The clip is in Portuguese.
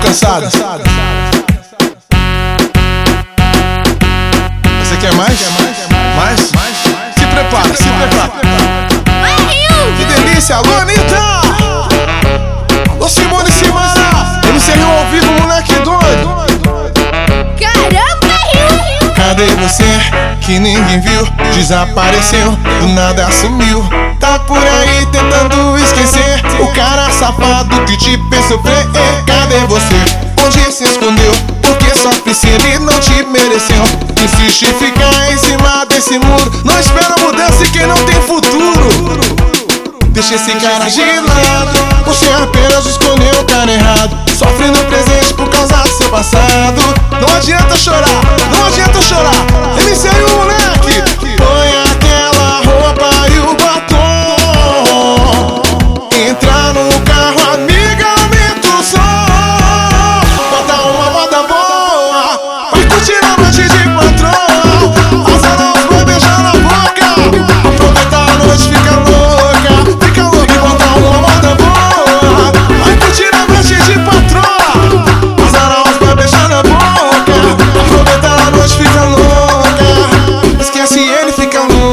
cansado. Você quer mais? Mais? Se prepara, se prepara. Que delícia, alô Anitta! Alô Simone Simara! MC ao vivo, moleque doido! Caramba, Rio! Cadê você que ninguém viu? Desapareceu, do nada sumiu. Tá por aí tentando esquecer safado que te fez sofrer. Cadê você? Onde se escondeu? Porque se ele não te mereceu. Insiste em ficar em cima desse muro. Não espera mudança e quem não tem futuro. Deixa esse cara de lado. no